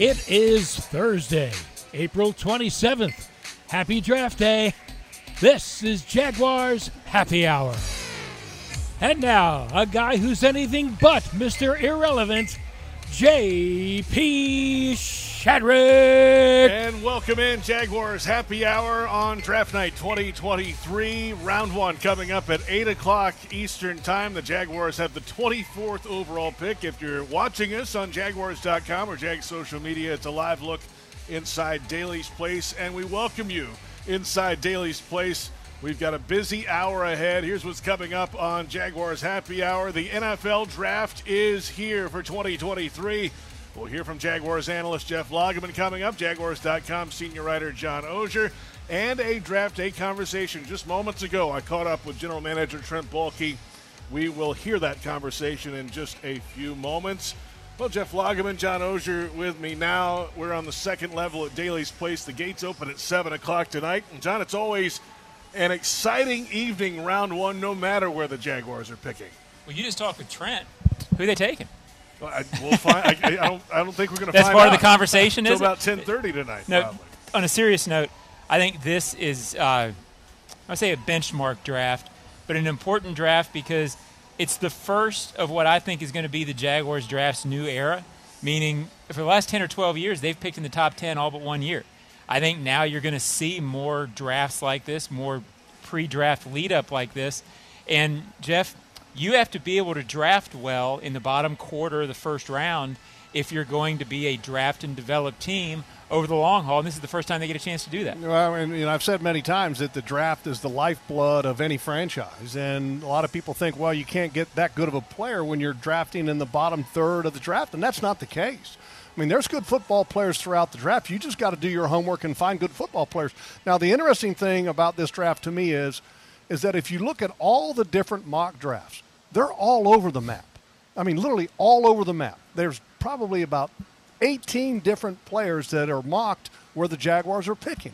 It is Thursday, April 27th. Happy draft day. This is Jaguars Happy Hour. And now, a guy who's anything but Mr. Irrelevant, J.P. Shadrick. And welcome in Jaguars Happy Hour on Draft Night 2023. Round one coming up at 8 o'clock Eastern Time. The Jaguars have the 24th overall pick. If you're watching us on Jaguars.com or Jag social media, it's a live look inside Daly's Place. And we welcome you inside Daly's Place. We've got a busy hour ahead. Here's what's coming up on Jaguars Happy Hour. The NFL Draft is here for 2023. We'll hear from Jaguars analyst Jeff Lageman coming up, Jaguars.com senior writer John Oehser, and a draft day conversation. Just moments ago, I caught up with general manager Trent Baalke. We will hear that conversation in just a few moments. Well, Jeff Lageman, John Oehser with me now. We're on the second level at Daly's Place. The gates open at 7 o'clock tonight. And, John, it's always an exciting evening, round one, no matter where the Jaguars are picking. Well, you just talked with Trent. Who are they taking? Well, I, we'll find. I, I, don't. I don't think we're going to. That's find part out of the conversation. Until Is about ten thirty tonight. No. probably. On a serious note, I think this is, uh, I say, a benchmark draft, but an important draft because it's the first of what I think is going to be the Jaguars draft's new era. Meaning, for the last ten or twelve years, they've picked in the top ten all but one year. I think now you're going to see more drafts like this, more pre-draft lead-up like this, and Jeff you have to be able to draft well in the bottom quarter of the first round if you're going to be a draft and develop team over the long haul. And this is the first time they get a chance to do that. Well, and I've said many times that the draft is the lifeblood of any franchise, and a lot of people think, well, you can't get that good of a player when you're drafting in the bottom third of the draft, and that's not the case. I mean, there's good football players throughout the draft. You just got to do your homework and find good football players. Now, the interesting thing about this draft to me is, is that if you look at all the different mock drafts, they're all over the map. I mean, literally all over the map. There's probably about 18 different players that are mocked where the Jaguars are picking.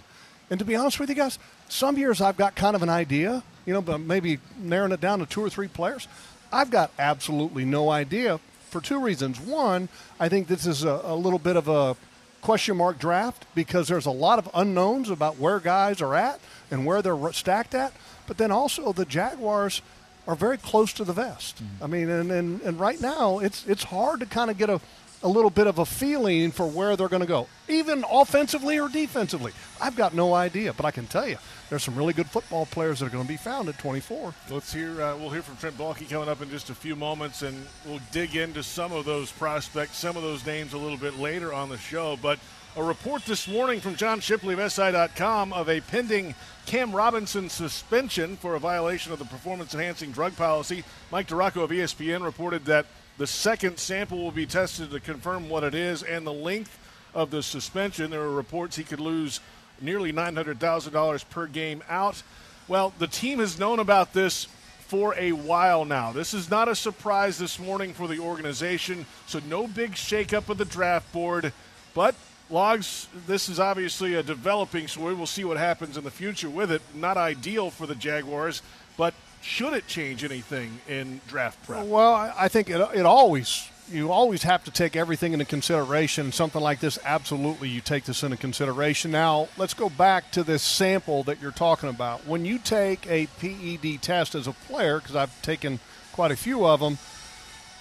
And to be honest with you guys, some years I've got kind of an idea, you know, but maybe narrowing it down to two or three players. I've got absolutely no idea for two reasons. One, I think this is a, a little bit of a question mark draft because there's a lot of unknowns about where guys are at and where they're stacked at. But then also the Jaguars are very close to the vest. Mm-hmm. I mean, and, and, and right now it's it's hard to kind of get a, a little bit of a feeling for where they're going to go, even offensively or defensively. I've got no idea, but I can tell you there's some really good football players that are going to be found at 24. Let's hear. Uh, we'll hear from Trent Baalke coming up in just a few moments, and we'll dig into some of those prospects, some of those names a little bit later on the show, but. A report this morning from John Shipley of SI.com of a pending Cam Robinson suspension for a violation of the performance enhancing drug policy. Mike DiRocco of ESPN reported that the second sample will be tested to confirm what it is and the length of the suspension. There are reports he could lose nearly $900,000 per game out. Well, the team has known about this for a while now. This is not a surprise this morning for the organization, so no big shakeup of the draft board, but Lags, this is obviously a developing story. We'll see what happens in the future with it. Not ideal for the Jaguars, but should it change anything in draft prep? Well, I think it, it always you always have to take everything into consideration. Something like this, absolutely, you take this into consideration. Now, let's go back to this sample that you're talking about. When you take a PED test as a player, because I've taken quite a few of them,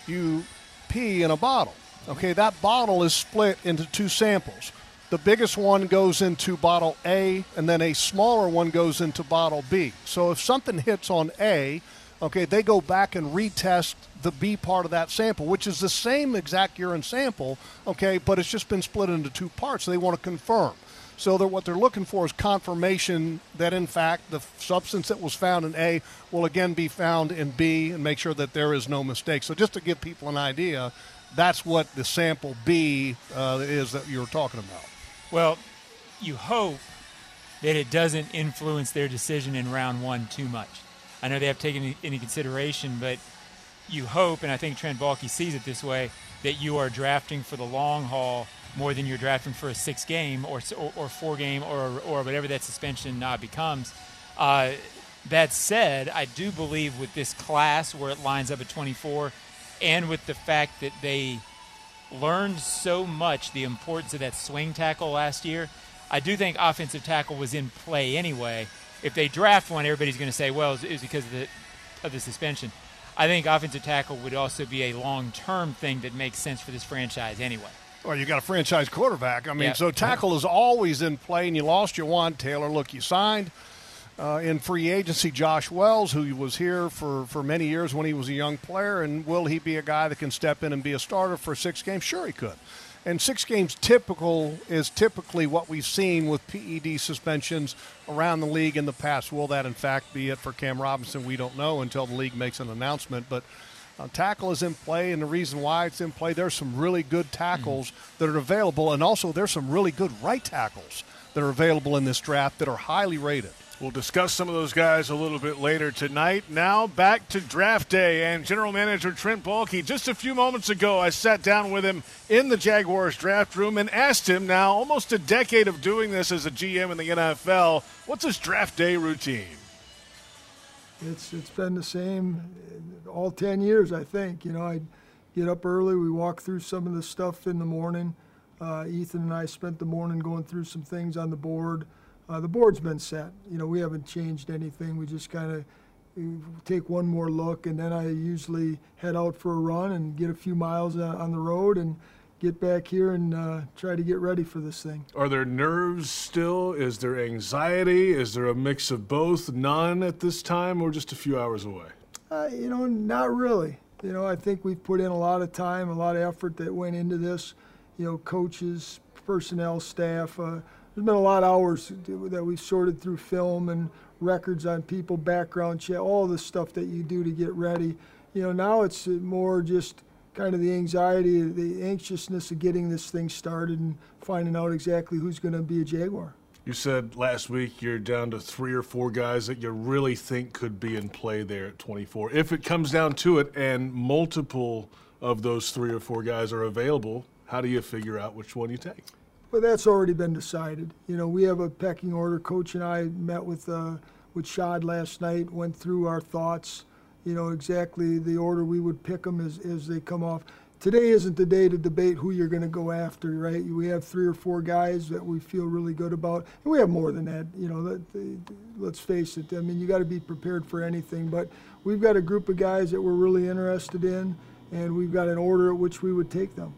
you pee in a bottle. Okay, that bottle is split into two samples. The biggest one goes into bottle A, and then a smaller one goes into bottle B. So if something hits on A, okay, they go back and retest the B part of that sample, which is the same exact urine sample, okay, but it's just been split into two parts. They want to confirm. So that what they're looking for is confirmation that in fact the substance that was found in A will again be found in B and make sure that there is no mistake. So just to give people an idea, that's what the sample B uh, is that you were talking about. Well, you hope that it doesn't influence their decision in round one too much. I know they have taken into consideration, but you hope, and I think Trent Baalke sees it this way, that you are drafting for the long haul more than you're drafting for a six game or or, or four game or or whatever that suspension uh, becomes. Uh, that said, I do believe with this class where it lines up at 24, and with the fact that they learned so much the importance of that swing tackle last year. I do think offensive tackle was in play anyway. If they draft one, everybody's going to say, well, it's it was because of the, of the suspension. I think offensive tackle would also be a long term thing that makes sense for this franchise anyway. Well, you got a franchise quarterback. I mean, Yeah. so tackle is always in play, and you lost your one. Taylor, look, you signed uh, in free agency Josh Wells, who was here for, for many years when he was a young player. And will he be a guy that can step in and be a starter for six games? Sure, he could. And six games typical is typically what we've seen with PED suspensions around the league in the past. Will that, in fact, be it for Cam Robinson? We don't know until the league makes an announcement. But uh, tackle is in play, and the reason why it's in play, there's some really good tackles that are available, and also there's some really good right tackles that are available in this draft that are highly rated. We'll discuss some of those guys a little bit later tonight. Now back to draft day and general manager Trent Baalke. Just a few moments ago, I sat down with him in the Jaguars draft room and asked him now, almost a decade of doing this as a GM in the NFL, what's his draft day routine? It's it's been the same all ten years, I think. You know, I get up early. We walk through some of the stuff in the morning. Uh, Ethan and I spent the morning going through some things on the board. Uh, the board's been set. You know, we haven't changed anything. We just kind of take one more look, and then I usually head out for a run and get a few miles uh, on the road and get back here and uh, try to get ready for this thing. Are there nerves still? Is there anxiety? Is there a mix of both? None at this time, or just a few hours away? Uh, you know, not really. You know, I think we've put in a lot of time, a lot of effort that went into this. You know, coaches, personnel, staff. Uh, there's been a lot of hours that we've sorted through film and records on people, background check, all the stuff that you do to get ready. You know, now it's more just kind of the anxiety, the anxiousness of getting this thing started and finding out exactly who's going to be a Jaguar. You said last week you're down to three or four guys that you really think could be in play there at 24. If it comes down to it and multiple of those three or four guys are available, how do you figure out which one you take? But that's already been decided. You know, we have a pecking order. Coach and I met with uh, with Shad last night, went through our thoughts. You know, exactly the order we would pick them as, as they come off. Today isn't the day to debate who you're going to go after, right? We have three or four guys that we feel really good about, and we have more than that. You know, that, let's face it. I mean, you got to be prepared for anything. But we've got a group of guys that we're really interested in, and we've got an order at which we would take them.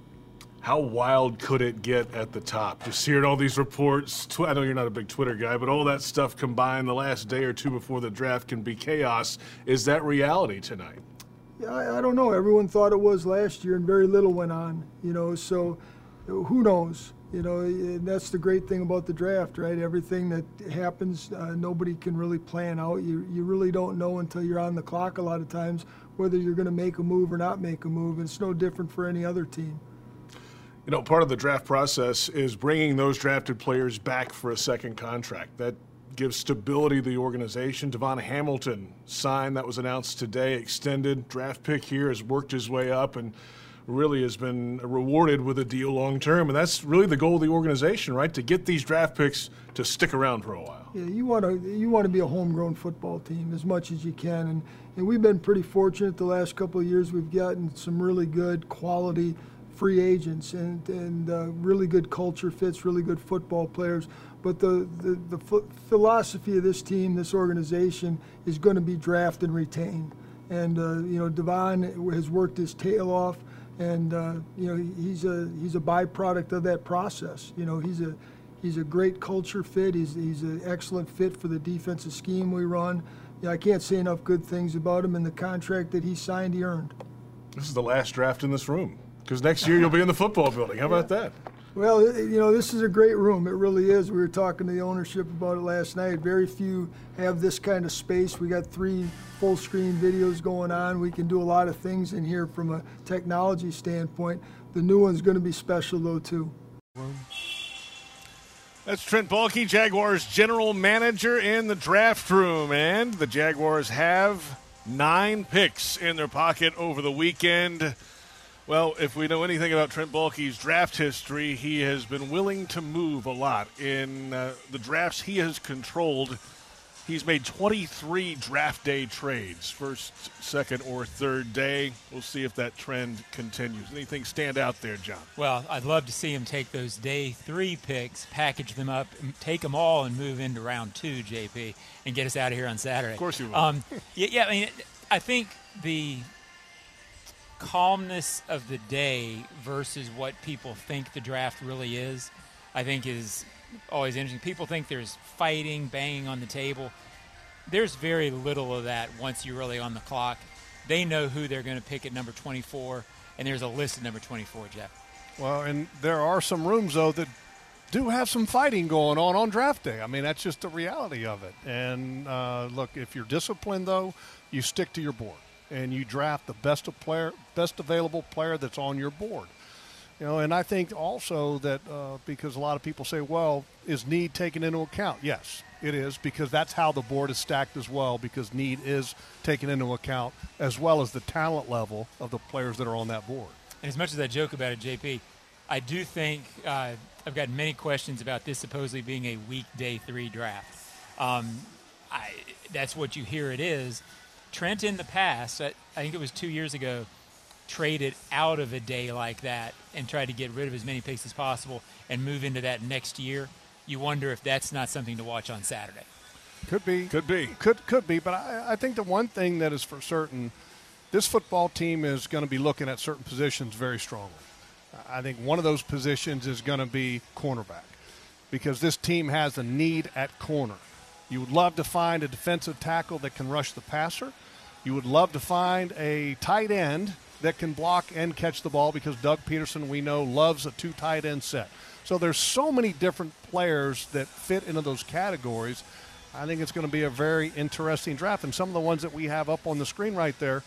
How wild could it get at the top? Just hearing all these reports. I know you're not a big Twitter guy, but all that stuff combined the last day or two before the draft can be chaos. Is that reality tonight? Yeah, I, I don't know. Everyone thought it was last year, and very little went on. You know, so who knows? You know, and that's the great thing about the draft, right? Everything that happens, uh, nobody can really plan out. You you really don't know until you're on the clock. A lot of times, whether you're going to make a move or not make a move. And it's no different for any other team. You know, part of the draft process is bringing those drafted players back for a second contract. That gives stability to the organization. DaVon Hamilton signed, that was announced today, extended. Draft pick here has worked his way up and really has been rewarded with a deal long term. And that's really the goal of the organization, right? To get these draft picks to stick around for a while. Yeah, you want to you want to be a homegrown football team as much as you can, and and we've been pretty fortunate the last couple of years. We've gotten some really good quality free agents and and uh, really good culture fits, really good football players. But the the, the ph- philosophy of this team, this organization, is going to be draft and retain. And uh, you know, DaVon has worked his tail off, and uh, you know he's a he's a byproduct of that process. You know, he's a He's a great culture fit. He's, he's an excellent fit for the defensive scheme we run. Yeah, I can't say enough good things about him and the contract that he signed, he earned. This is the last draft in this room because next year you'll be in the football building. How about that? Well, you know, this is a great room. It really is. We were talking to the ownership about it last night. Very few have this kind of space. We got three full screen videos going on. We can do a lot of things in here from a technology standpoint. The new one's going to be special, though, too. That's Trent Baalke, Jaguars general manager in the draft room. And the Jaguars have nine picks in their pocket over the weekend. Well, if we know anything about Trent Baalke's draft history, he has been willing to move a lot in uh, the drafts he has controlled. He's made 23 draft day trades, first, second, or third day. We'll see if that trend continues. Anything stand out there, John? Well, I'd love to see him take those day three picks, package them up, take them all, and move into round two, JP, and get us out of here on Saturday. Of course you will. Um, yeah, yeah, I mean, I think the calmness of the day versus what people think the draft really is, I think is always interesting. People think there's fighting, banging on the table. There's very little of that once you're really on the clock. They know who they're going to pick at number 24, and there's a list at number 24, Jeff. Well, and there are some rooms though that do have some fighting going on on draft day. I mean, that's just the reality of it. And uh, look, if you're disciplined though, you stick to your board and you draft the best of player, best available player that's on your board. You know, and I think also that uh, because a lot of people say, well, is need taken into account? Yes, it is because that's how the board is stacked as well. Because need is taken into account as well as the talent level of the players that are on that board. And as much as I joke about it, JP, I do think uh, I've got many questions about this supposedly being a weekday three draft. Um, I, that's what you hear it is. Trent in the past, I, I think it was two years ago, traded out of a day like that and tried to get rid of as many picks as possible and move into that next year. You wonder if that's not something to watch on Saturday. Could be. Could be. Could could be. But I, I think the one thing that is for certain, this football team is going to be looking at certain positions very strongly. I think one of those positions is going to be cornerback because this team has a need at corner. You would love to find a defensive tackle that can rush the passer. You would love to find a tight end that can block and catch the ball because Doug Pederson, we know, loves a two tight end set. So there's so many different players that fit into those categories. I think it's going to be a very interesting draft. And some of the ones that we have up on the screen right there,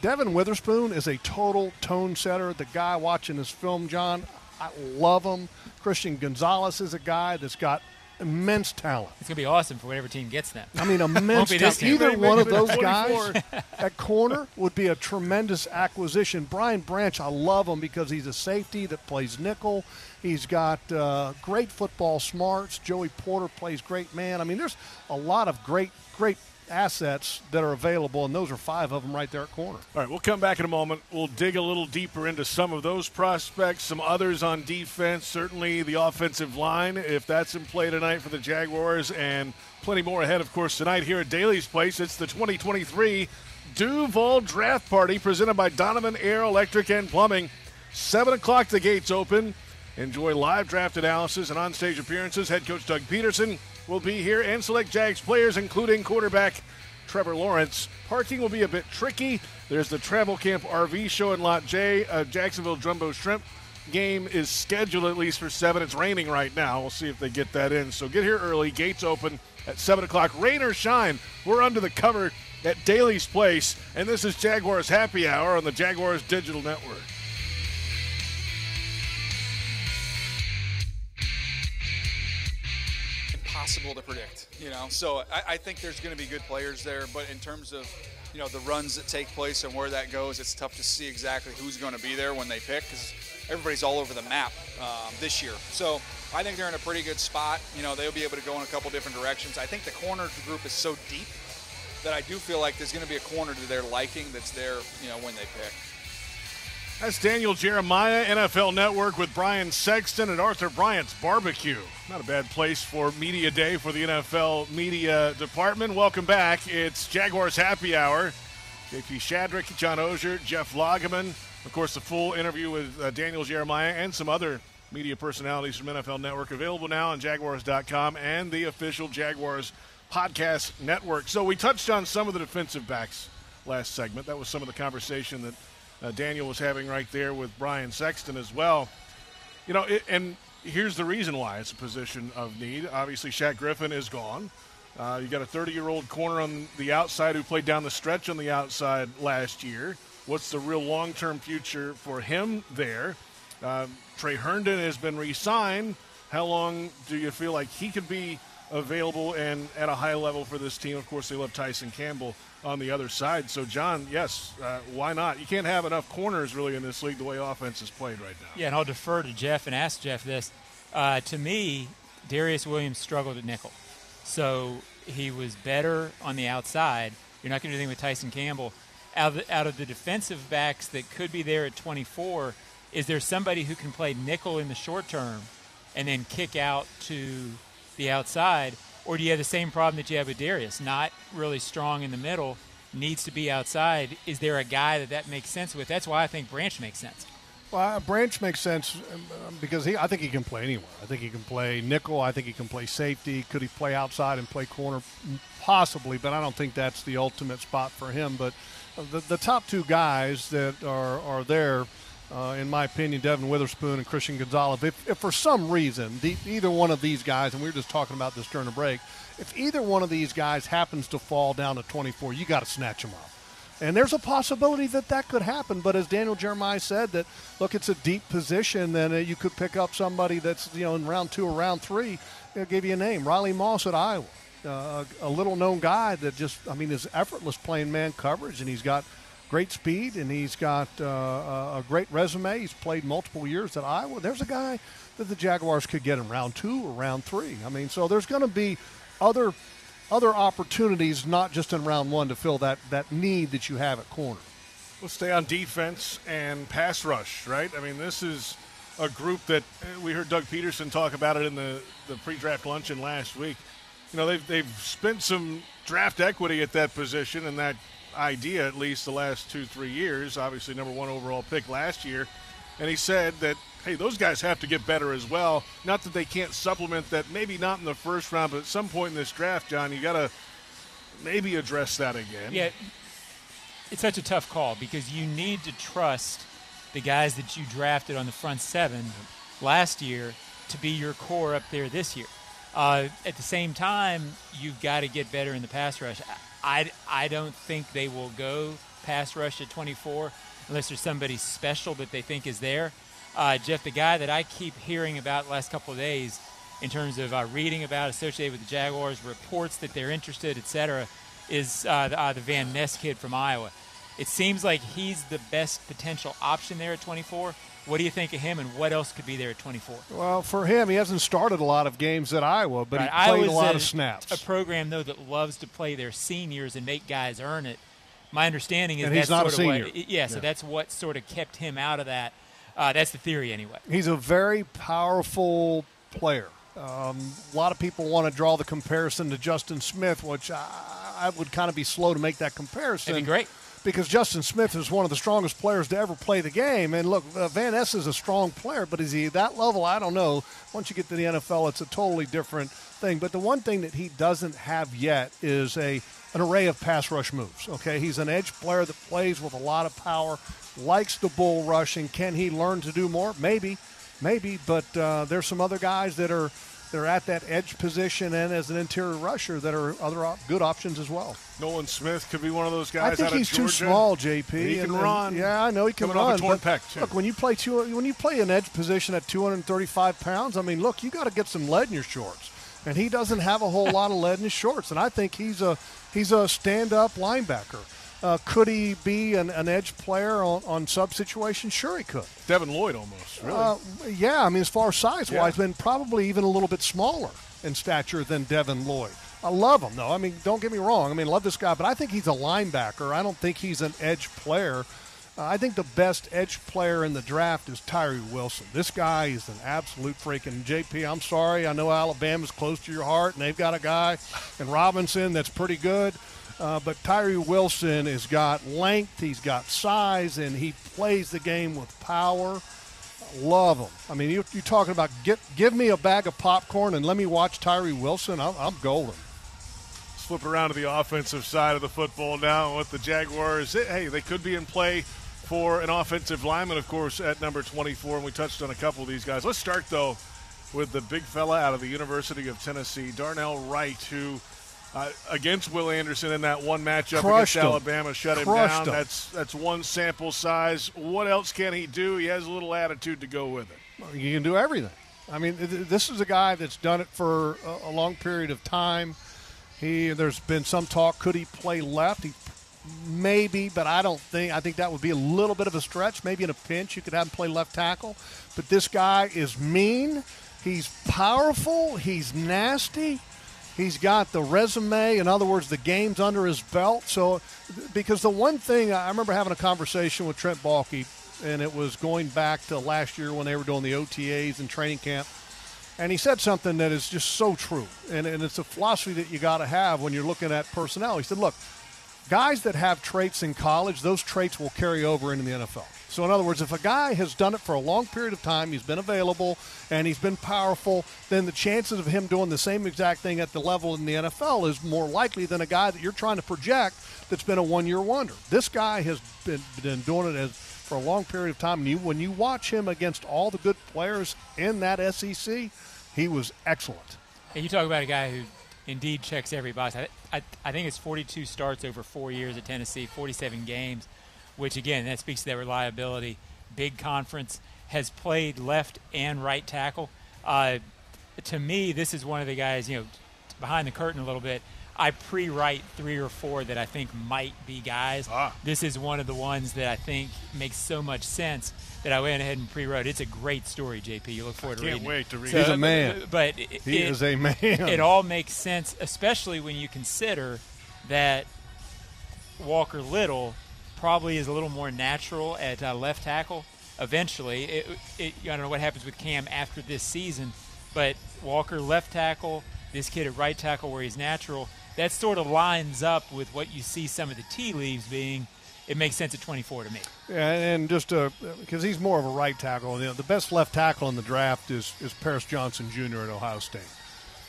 Devon Witherspoon is a total tone setter. The guy watching this film, John, I love him. Christian Gonzalez is a guy that's got immense talent. It's going to be awesome for whatever team gets them. I mean, immense talent. Either one of those guys at corner would be a tremendous acquisition. Brian Branch, I love him because he's a safety that plays nickel. He's got uh, great football smarts. Joey Porter plays great man. I mean, there's a lot of great, great assets that are available, and those are five of them right there at corner. All right, we'll come back in a moment. We'll dig a little deeper into some of those prospects, some others on defense, certainly the offensive line, if that's in play tonight for the Jaguars, and plenty more ahead, of course, tonight here at Daly's Place. It's the 2023 Duval Draft Party presented by Donovan Air Electric and Plumbing. 7 o'clock, the gates open. Enjoy live draft analysis and on stage appearances. Head coach Doug Pederson will be here and select Jags players, including quarterback Trevor Lawrence. Parking will be a bit tricky. There's the Travel Camp RV show in Lot J. Jacksonville Jumbo Shrimp game is scheduled at least for 7. It's raining right now. We'll see if they get that in. So get here early. Gates open at 7 o'clock. Rain or shine, we're under the cover at Daly's Place. And this is Jaguars Happy Hour on the Jaguars Digital Network. Impossible to predict. You know, so I, I think there's going to be good players there, but in terms of you know the runs that take place and where that goes, it's tough to see exactly who's going to be there when they pick because everybody's all over the map um, this year. So I think they're in a pretty good spot. You know, they'll be able to go in a couple different directions. I think the corner group is so deep that I do feel like there's going to be a corner to their liking that's there. You know, when they pick. That's Daniel Jeremiah, NFL Network with Brian Sexton and Arthur Bryant's Barbecue. Not a bad place for Media Day for the NFL Media Department. Welcome back. It's Jaguars Happy Hour. JP Shadrick, John Oehser, Jeff Lageman. Of course, the full interview with uh, Daniel Jeremiah and some other media personalities from NFL Network available now on Jaguars.com and the official Jaguars podcast network. So we touched on some of the defensive backs last segment. That was some of the conversation that uh, Daniel was having right there with Brian Sexton as well. You know, it, and here's the reason why it's a position of need. Obviously, Shaq Griffin is gone. Uh, you got a 30 year old corner on the outside who played down the stretch on the outside last year. What's the real long term future for him there? Uh, Tre Herndon has been re signed. How long do you feel like he could be available and at a high level for this team? Of course, they love Tyson Campbell on the other side. So, John, yes, uh, why not? You can't have enough corners really in this league the way offense is played right now. Yeah, and I'll defer to Jeff and ask Jeff this. Uh, to me, Darius Williams struggled at nickel. So he was better on the outside. You're not going to do anything with Tyson Campbell. Out of, the, out of the defensive backs that could be there at 24, is there somebody who can play nickel in the short term and then kick out to the outside? Or do you have the same problem that you have with Darius? Not really strong in the middle, needs to be outside. Is there a guy that that makes sense with? That's why I think Branch makes sense. Well, Branch makes sense um, because he, I think he can play anywhere. I think he can play nickel. I think he can play safety. Could he play outside and play corner? Possibly, but I don't think that's the ultimate spot for him. But the, the top two guys that are, are there, uh, in my opinion, Devon Witherspoon and Christian Gonzalez, if, if for some reason the, either one of these guys, and we were just talking about this during the break, if either one of these guys happens to fall down to 24, you got to snatch them up. And there's a possibility that that could happen. But as Daniel Jeremiah said, that look, it's a deep position. Then uh, you could pick up somebody that's you know in round two or round three. I'll give you a name, Riley Moss at Iowa, uh, a little known guy that just I mean is effortless playing man coverage, and he's got great speed and he's got uh, a great resume. He's played multiple years at Iowa. There's a guy that the Jaguars could get in round two or round three. I mean, so there's going to be other other opportunities, not just in round one, to fill that, that need that you have at corner. Let's stay on defense and pass rush, right? I mean, this is a group that uh, we heard Doug Pederson talk about it in the, the pre draft luncheon last week. You know, they've, they've spent some draft equity at that position and that idea, at least the last two, three years. Obviously, number one overall pick last year. And he said that hey, those guys have to get better as well. Not that they can't supplement that, maybe not in the first round, but at some point in this draft, John, you got to maybe address that again. Yeah, it's such a tough call because you need to trust the guys that you drafted on the front seven last year to be your core up there this year. Uh, at the same time, you've got to get better in the pass rush. I, I don't think they will go pass rush at 24 unless there's somebody special that they think is there. Uh, Jeff, the guy that I keep hearing about the last couple of days in terms of uh, reading about associated with the Jaguars, reports that they're interested, etc., is uh, the, uh, the, Van Ness kid from Iowa. It seems like he's the best potential option there at 24. What do you think of him, and what else could be there at 24? Well, for him, he hasn't started a lot of games at Iowa, but right. he played a lot a, of snaps. A program though that loves to play their seniors and make guys earn it. My understanding is and that's sort of what, yeah, yeah, so that's what sort of kept him out of that uh, that's the theory, anyway. He's a very powerful player. Um, a lot of people want to draw the comparison to Justin Smith, which I, I would kind of be slow to make that comparison. That'd be great. Because Justin Smith is one of the strongest players to ever play the game. And look, uh, Van Ness is a strong player, but is he that level? I don't know. Once you get to the NFL, it's a totally different thing. But the one thing that he doesn't have yet is a an array of pass rush moves. Okay, he's an edge player that plays with a lot of power, likes the bull rush, and can he learn to do more? Maybe, maybe. But uh, there's some other guys that are that are at that edge position and as an interior rusher that are other op- good options as well. Nolan Smith could be one of those guys. I think he's too small, JP. He and, can run. And, yeah, I know he can Coming run. Off a torn but pec too. Look, when you play two, when you play an edge position at 235 pounds, I mean, look, you got to get some lead in your shorts, and he doesn't have a whole lot of lead in his shorts. And I think he's a he's a stand-up linebacker. Uh, could he be an, an edge player on, on, sub situations? Sure, he could. Devin Lloyd almost, really. Uh, yeah, I mean, as far as size wise, yeah. been probably even a little bit smaller in stature than Devin Lloyd. I love him, though. I mean, don't get me wrong. I mean, love this guy, but I think he's a linebacker. I don't think he's an edge player. Uh, I think the best edge player in the draft is Tyree Wilson. This guy is an absolute freaking JP. I'm sorry. I know Alabama's close to your heart, and they've got a guy in Robinson that's pretty good. Uh, but Tyree Wilson has got length, he's got size, and he plays the game with power. Love him. I mean, you, are talking about get, give me a bag of popcorn and let me watch Tyree Wilson. I'm, I'm golden. Flip around to the offensive side of the football now with the Jaguars. Hey, they could be in play for an offensive lineman, of course, at number 24, and we touched on a couple of these guys. Let's start, though, with the big fella out of the University of Tennessee, Darnell Wright, who – uh, against Will Anderson in that one matchup Crushed against him. Alabama, shut him down. him. That's that's one sample size. What else can he do? He has a little attitude to go with it. Well, you can do everything. I mean, th- this is a guy that's done it for a, a long period of time. He there's been some talk could he play left? He maybe, but I don't think. I think that would be a little bit of a stretch. Maybe in a pinch, you could have him play left tackle. But this guy is mean. He's powerful. He's nasty. He's got the resume, in other words, the games under his belt. So, because the one thing I remember having a conversation with Trent Baalke, and it was going back to last year when they were doing the OTAs and training camp. And he said something that is just so true. And, and it's a philosophy that you got to have when you're looking at personnel. He said, look, guys that have traits in college, those traits will carry over into the NFL. So, in other words, if a guy has done it for a long period of time, he's been available, and he's been powerful, then the chances of him doing the same exact thing at the level in the NFL is more likely than a guy that you're trying to project that's been a one year wonder. This guy has been, been doing it as, for a long period of time. And you, when you watch him against all the good players in that SEC, he was excellent. And you talk about a guy who indeed checks every box. I, I, I think it's 42 starts over four years at Tennessee, 47 games which again that speaks to their reliability. Big conference has played left and right tackle. Uh, to me, this is one of the guys. You know, behind the curtain a little bit. I pre-write three or four that I think might be guys. Ah. This is one of the ones that I think makes so much sense that I went ahead and pre-wrote. It's a great story, JP. You look forward to reading. Can't wait to read. So, He's a man. But it, he is a man. It all makes sense, especially when you consider that Walker Little probably is a little more natural at uh, left tackle. Eventually, it, it, I don't know what happens with Cam after this season, but Walker left tackle, this kid at right tackle where he's natural. That sort of lines up with what you see some of the tea leaves being. It makes sense at 24 to me. Yeah, and just because uh, he's more of a right tackle. You know, the best left tackle in the draft is is Paris Johnson Jr. at Ohio State.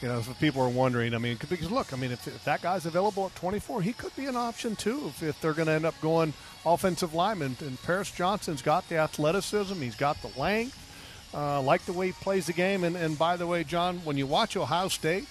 You know, if people are wondering, I mean, because look, I mean, if, if that guy's available at 24, he could be an option too if, if they're going to end up going offensive lineman. And Paris Johnson's got the athleticism, he's got the length, uh, like the way he plays the game. And, and by the way, John, when you watch Ohio State,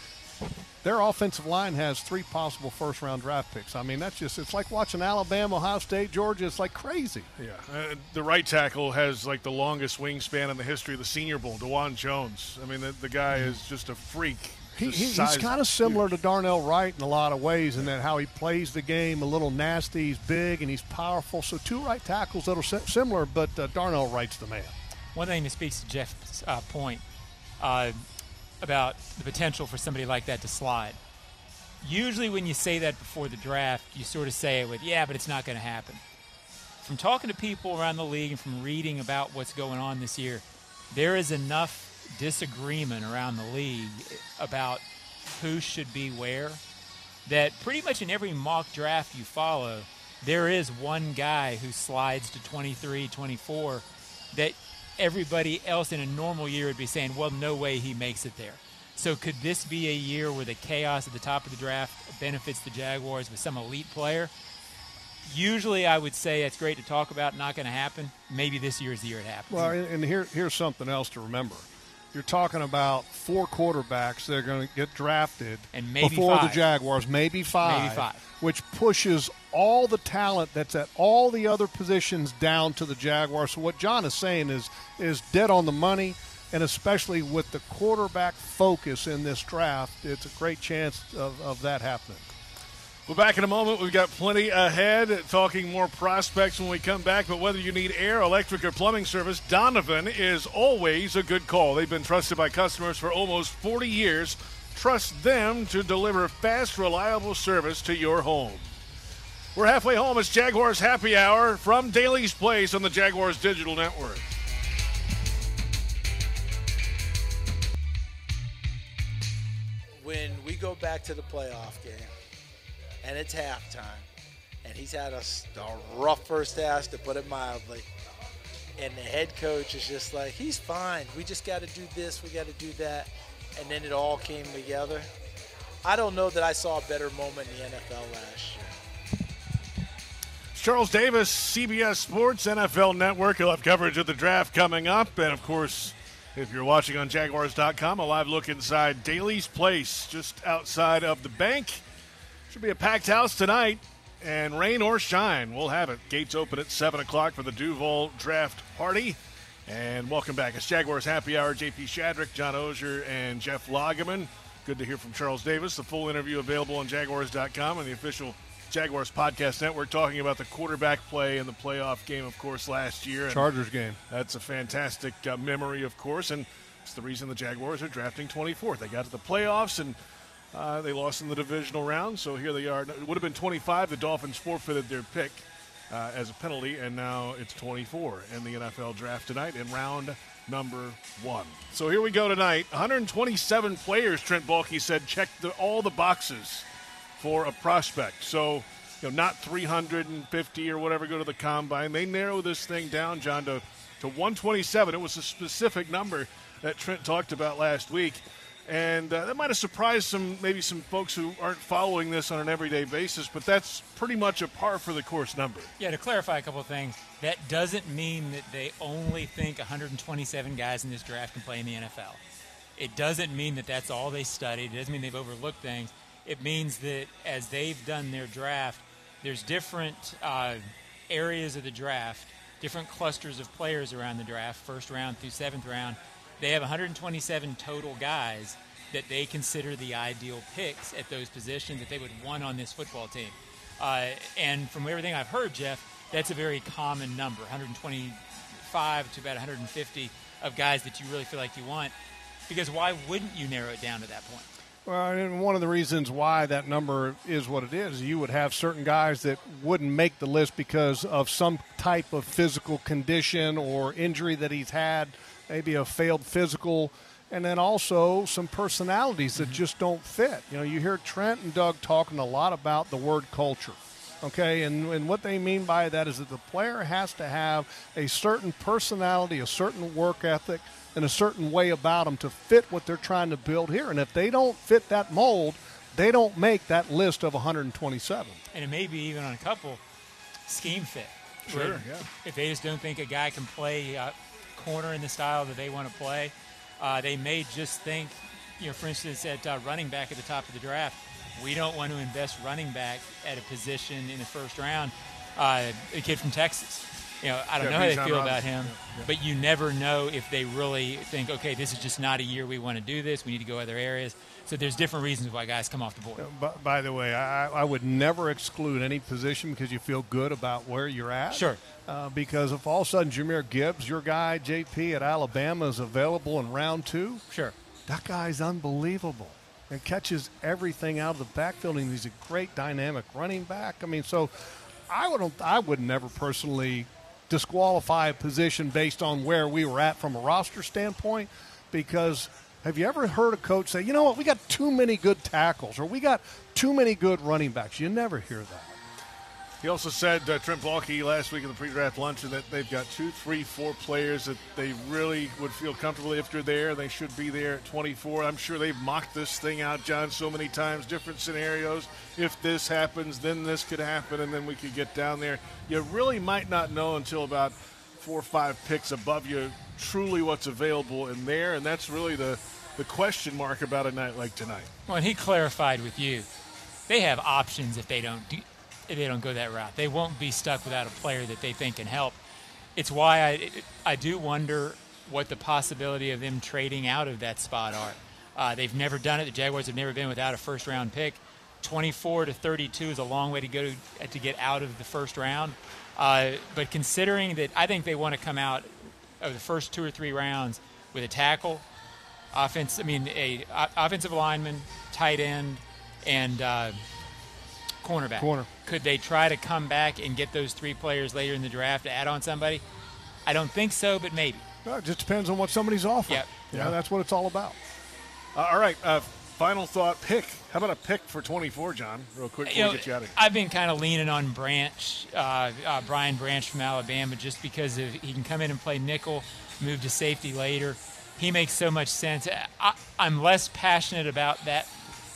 their offensive line has three possible first round draft picks. I mean, that's just, it's like watching Alabama, Ohio State, Georgia. It's like crazy. Yeah. Uh, the right tackle has like the longest wingspan in the history of the Senior Bowl, Dawand Jones. I mean, the, the guy is just a freak. He, he, he's kind of similar huge. to Darnell Wright in a lot of ways in that how he plays the game a little nasty. He's big and he's powerful. So two right tackles that are similar, but uh, Darnell Wright's the man. One thing that speaks to Jeff's uh, point uh, about the potential for somebody like that to slide. Usually, when you say that before the draft, you sort of say it with, "Yeah, but it's not going to happen." From talking to people around the league and from reading about what's going on this year, there is enough disagreement around the league about who should be where that pretty much in every mock draft you follow, there is one guy who slides to 23, 24 that everybody else in a normal year would be saying, well, no way he makes it there. So could this be a year where the chaos at the top of the draft benefits the Jaguars with some elite player? Usually, I would say it's great to talk about. Not going to happen. Maybe this year is the year it happens. Well, and here, here's something else to remember you're talking about four quarterbacks that are going to get drafted and before five. the Jaguars, maybe five, maybe five, which pushes all the talent that's at all the other positions down to the Jaguars. So what John is saying is is dead on the money, and especially with the quarterback focus in this draft, it's a great chance of, of that happening. We're back in a moment. We've got plenty ahead, talking more prospects when we come back. But whether you need air, electric, or plumbing service, Donovan is always a good call. They've been trusted by customers for almost 40 years. Trust them to deliver fast, reliable service to your home. We're halfway home. It's Jaguars Happy Hour from Daly's Place on the Jaguars Digital Network. When we go back to the playoff game, and it's halftime. And he's had a, a rough first half, to put it mildly. And the head coach is just like, he's fine. We just got to do this, we got to do that. And then it all came together. I don't know that I saw a better moment in the NFL last year. Charles Davis, CBS Sports, NFL Network. You'll have coverage of the draft coming up. And of course, if you're watching on Jaguars.com, a live look inside Daly's Place, just outside of the bank. Should be a packed house tonight, and rain or shine, we'll have it. Gates open at 7 o'clock for the Duval draft party. And welcome back. It's Jaguars Happy Hour. JP Shadrick, John Oehser, and Jeff Lageman. Good to hear from Charles Davis. The full interview available on Jaguars.com and the official Jaguars podcast network talking about the quarterback play in the playoff game, of course, last year. And Chargers game. That's a fantastic uh, memory, of course, and it's the reason the Jaguars are drafting 24th. They got to the playoffs and Uh, they lost in the divisional round, so here they are. It would have been 25. The Dolphins forfeited their pick uh, as a penalty, and now it's 24 in the NFL draft tonight in round number one. So here we go tonight. 127 players, Trent Baalke said, checked the, all the boxes for a prospect. So, you know, not 350 or whatever go to the combine. They narrow this thing down, John, to, to 127. It was a specific number that Trent talked about last week. And uh, that might have surprised some, maybe some folks who aren't following this on an everyday basis, but that's pretty much a par for the course number. Yeah, to clarify a couple things, that doesn't mean that they only think 127 guys in this draft can play in the NFL. It doesn't mean that that's all they studied. It doesn't mean they've overlooked things. It means that as they've done their draft, there's different uh, areas of the draft, different clusters of players around the draft, first round through seventh round. They have 127 total guys that they consider the ideal picks at those positions that they would want on this football team. Uh, and from everything I've heard, Jeff, that's a very common number 125 to about 150 of guys that you really feel like you want. Because why wouldn't you narrow it down to that point? Well, and one of the reasons why that number is what it is, you would have certain guys that wouldn't make the list because of some type of physical condition or injury that he's had, maybe a failed physical, and then also some personalities that just don't fit. You know, you hear Trent and Doug talking a lot about the word culture. Okay, and, and what they mean by that is that the player has to have a certain personality, a certain work ethic, and a certain way about them to fit what they're trying to build here. And if they don't fit that mold, they don't make that list of 127. And it may be even on a couple scheme fit. Sure, yeah. If they just don't think a guy can play uh, corner in the style that they want to play, uh, they may just think, you know, for instance, at uh, running back at the top of the draft, we don't want to invest running back at a position in the first round. Uh, a kid from Texas. You know, I don't Yeah, know how they feel Robinson. about him, but you never know if they really think, okay, this is just not a year we want to do this. We need to go other areas. So there's different reasons why guys come off the board. By, by the way, I, I would never exclude any position because you feel good about where you're at. Sure. Uh, because if all of a sudden Jahmyr Gibbs, your guy JP at Alabama, is available in round two, Sure. that guy's unbelievable and catches everything out of the backfield. And he's a great dynamic running back. I mean, so I would I would never personally disqualify a position based on where we were at from a roster standpoint because have you ever heard a coach say, you know what, we got too many good tackles or we got too many good running backs? You never hear that. He also said, uh, Trent Baalke last week in the pre-draft luncheon, that they've got two, three, four players that they really would feel comfortable if they're there. They should be there at 24. I'm sure they've mocked this thing out, John, so many times, different scenarios. If this happens, then this could happen, and then we could get down there. You really might not know until about four or five picks above you truly what's available in there, and that's really the, the question mark about a night like tonight. Well, and he clarified with you, they have options if they don't do, they don't go that route. They won't be stuck without a player that they think can help. It's why I I do wonder what the possibility of them trading out of that spot are. Uh, they've never done it. The Jaguars have never been without a first round pick. 24 to 32 is a long way to go to, to get out of the first round. Uh, but considering that, I think they want to come out of the first two or three rounds with a tackle, offense. I mean, a offensive lineman, tight end, and uh, cornerback. Corner. Could they try to come back and get those three players later in the draft to add on somebody? I don't think so, but maybe. Well, it just depends on what somebody's offering. Yep. Yeah, that's what it's all about. Uh, all right, uh, final thought pick. How about a pick for 24, John? Real quick before You know, we get you out of here. I've been kind of leaning on Branch, uh, uh, Brian Branch from Alabama, just because of, he can come in and play nickel, move to safety later. He makes so much sense. I, I'm less passionate about that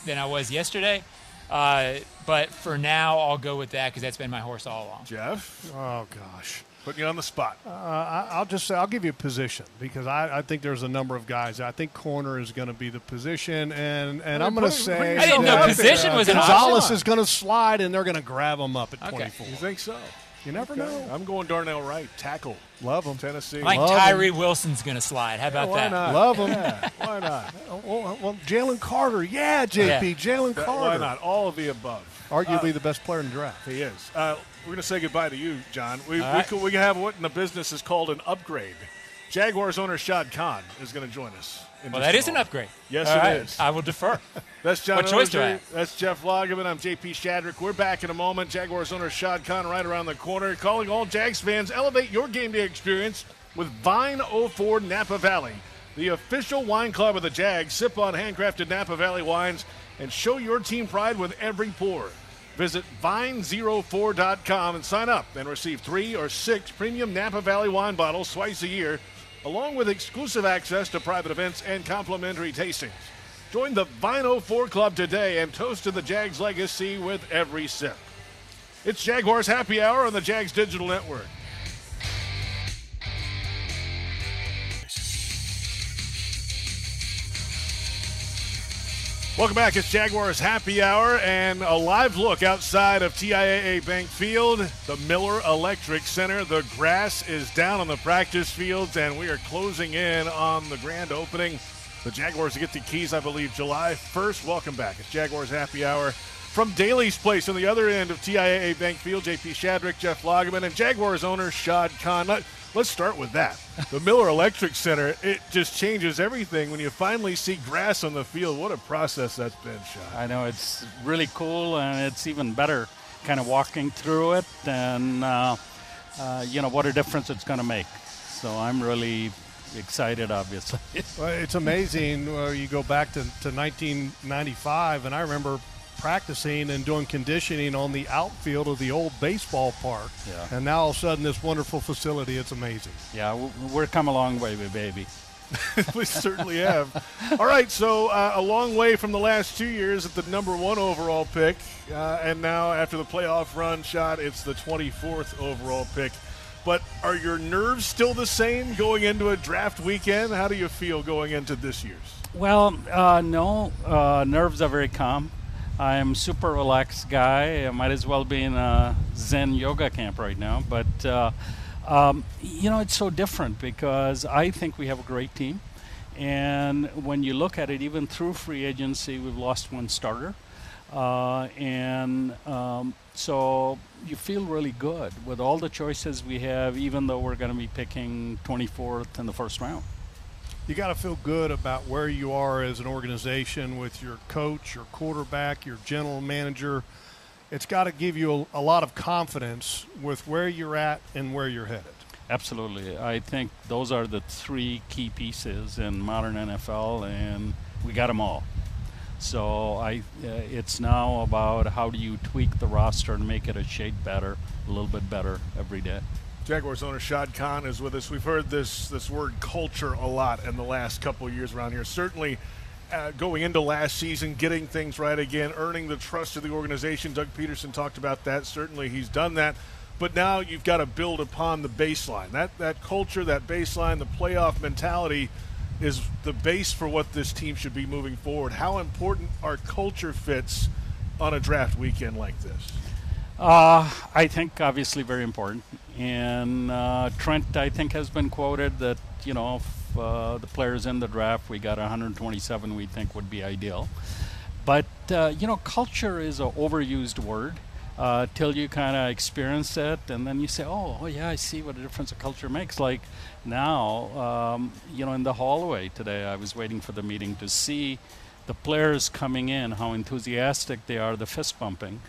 than I was yesterday, uh, but for now, I'll go with that because that's been my horse all along. Jeff, Oh gosh. putting you on the spot. Uh, I, I'll just say I'll give you a position because I, I think there's a number of guys. I think corner is going to be the position, and and I'm going to say I didn't know that, position was an Gonzalez option. is going to slide, and they're going to grab him up at Okay. 24. You think so? You never Okay. know. I'm going Darnell Wright, tackle, Love him. Tennessee. I think Love Tyree Wilson's going to slide. How about why that? not? Love him. Yeah, why not? Well, well Jalen Carter, yeah, JP, Yeah. Jalen Carter, why not? All of the above. Arguably the best player in the draft. He is. Uh, we're going to say goodbye to you, John. We, we, right. could, we have what in the business is called an upgrade Jaguars owner Shad Khan is going to join us. Well, that is an upgrade. Yes, All it right. is. I will defer. That's John. What choice do I have? That's Jeff Lageman. I'm JP Shadrick. We're back in a moment. Jaguars owner Shad Khan right around the corner. Calling all Jags fans, elevate your game day experience with Vine 04 Napa Valley, the official wine club of the Jags. Sip on handcrafted Napa Valley wines and show your team pride with every pour. Visit vine04.com and sign up and receive three or six premium Napa Valley wine bottles twice a year, along with exclusive access to private events and complimentary tastings. Join the Vino 4 Club today and toast to the Jags legacy with every sip. It's Jaguars Happy Hour on the Jags Digital Network. Welcome back. It's Jaguars Happy Hour and a live look outside of TIAA Bank Field, the Miller Electric Center. The grass is down on the practice fields, and we are closing in on the grand opening. The Jaguars get the keys, I believe, July 1st. Welcome back. It's Jaguars Happy Hour from Daly's Place on the other end of TIAA Bank Field. JP Shadrick, Jeff Lageman, and Jaguars owner Shad Khan. Let, let's start with that. The Miller Electric Center, it just changes everything when you finally see grass on the field. What a process that's been, Shad. I know it's really cool, and it's even better kind of walking through it, and uh, uh, you know what a difference it's going to make. So I'm really excited, obviously. Well, it's amazing. Uh, you go back to, to 1995, and I remember practicing and doing conditioning on the outfield of the old baseball park. Yeah. And now all of a sudden, this wonderful facility, it's amazing. yeah, we're come a long way, baby. we certainly have. All right, so uh, a long way from the last two years at the number one overall pick, uh, and now after the playoff run Shad, it's the 24th overall pick. But are your nerves still the same going into a draft weekend? How do you feel going into this year's? Well, uh, no, uh, nerves are very calm. I'm super relaxed guy. I might as well be in a Zen yoga camp right now. But uh, um, you know, it's so different because I think we have a great team, and when you look at it, even through free agency, we've lost one starter, uh, and um, so you feel really good with all the choices we have, even though we're going to be picking 24th in the first round. You got to feel good about where you are as an organization with your coach, your quarterback, your general manager. It's got to give you a, a lot of confidence with where you're at and where you're headed. Absolutely. I think those are the three key pieces in modern NFL, and we got them all. So I, uh, it's now about how do you tweak the roster and make it a shade better, a little bit better every day. Jaguars owner Shad Khan is with us. We've heard this this word culture a lot in the last couple years around here. Certainly, uh, going into last season, getting things right again, earning the trust of the organization. Doug Pederson talked about that. Certainly, he's done that. But now you've got to build upon the baseline. That that culture, that baseline, the playoff mentality is the base for what this team should be moving forward. How important are culture fits on a draft weekend like this? Uh, I think obviously very important. And uh, Trent, I think, has been quoted that you know if, uh, the players in the draft we got 127 we think would be ideal. But uh, you know, culture is an overused word uh, till you kind of experience it, and then you say, "Oh, oh yeah, I see what a difference a culture makes." Like now, um, you know, in the hallway today, I was waiting for the meeting to see the players coming in, how enthusiastic they are, the fist bumping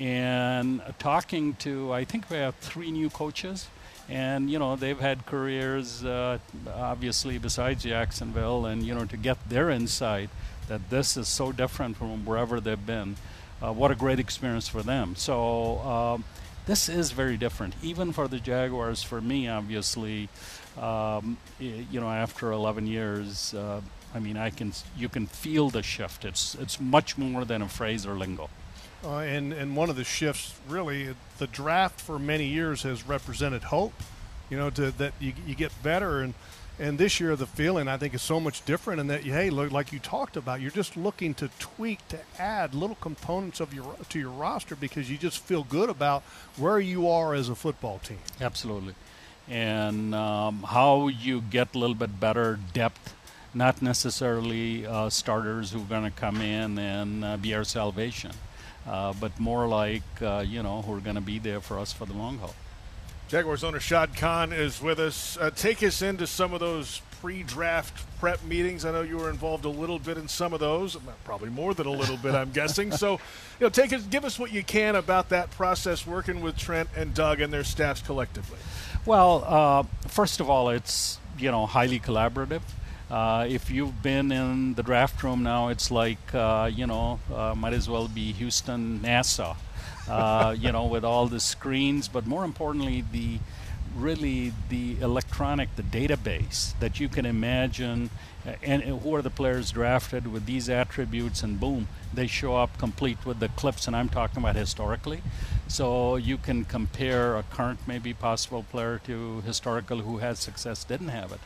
and talking to I think we have three new coaches. And you know they've had careers uh, obviously besides Jacksonville and you know to get their insight that this is so different from wherever they've been uh, what a great experience for them. So um, this is very different. Even for the Jaguars for me obviously um, you know after 11 years uh, I mean I can you can feel the shift. It's it's much more than a phrase or lingo Uh, and and one of the shifts, really, the draft for many years has represented hope. You know, to that you, you get better, and and this year the feeling I think is so much different. In that, hey, look, like you talked about, you're just looking to tweak to add little components of your to your roster because you just feel good about where you are as a football team. Absolutely. And um, how you get a little bit better depth, not necessarily uh, starters who are going to come in and uh, be our salvation, uh, but more like, uh, you know, who are going to be there for us for the long haul. Jaguars owner Shad Khan is with us. Uh, take us into some of those pre-draft prep meetings. I know you were involved a little bit in some of those, probably more than a little bit, I'm guessing. So, you know, take us, give us what you can about that process working with Trent and Doug and their staffs collectively. Well, uh, first of all, it's you know highly collaborative. Uh, if you've been in the draft room now, it's like uh, you know uh, might as well be Houston, NASA uh, you know, with all the screens, but more importantly, the really the electronic, the database that you can imagine, uh, and, and who are the players drafted with these attributes, and boom, they show up complete with the clips, and I'm talking about historically. So you can compare a current, maybe possible player to historical who had success, didn't have it.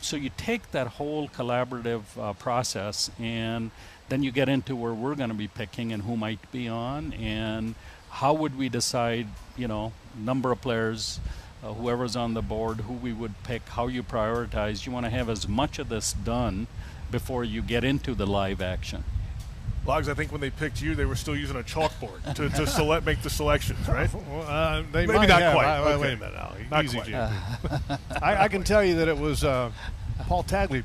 So you take that whole collaborative uh, process and then you get into where we're going to be picking and who might be on, and how would we decide, you know, number of players, uh, whoever's on the board, who we would pick, how you prioritize. You want to have as much of this done before you get into the live action. Lags, I think when they picked you, they were still using a chalkboard to, to select, make the selections, right? Uh, they Maybe not have. quite. I, Okay. Wait a minute now. Not Easy, quite. I, I can tell you that it was uh, Paul Tagliabue.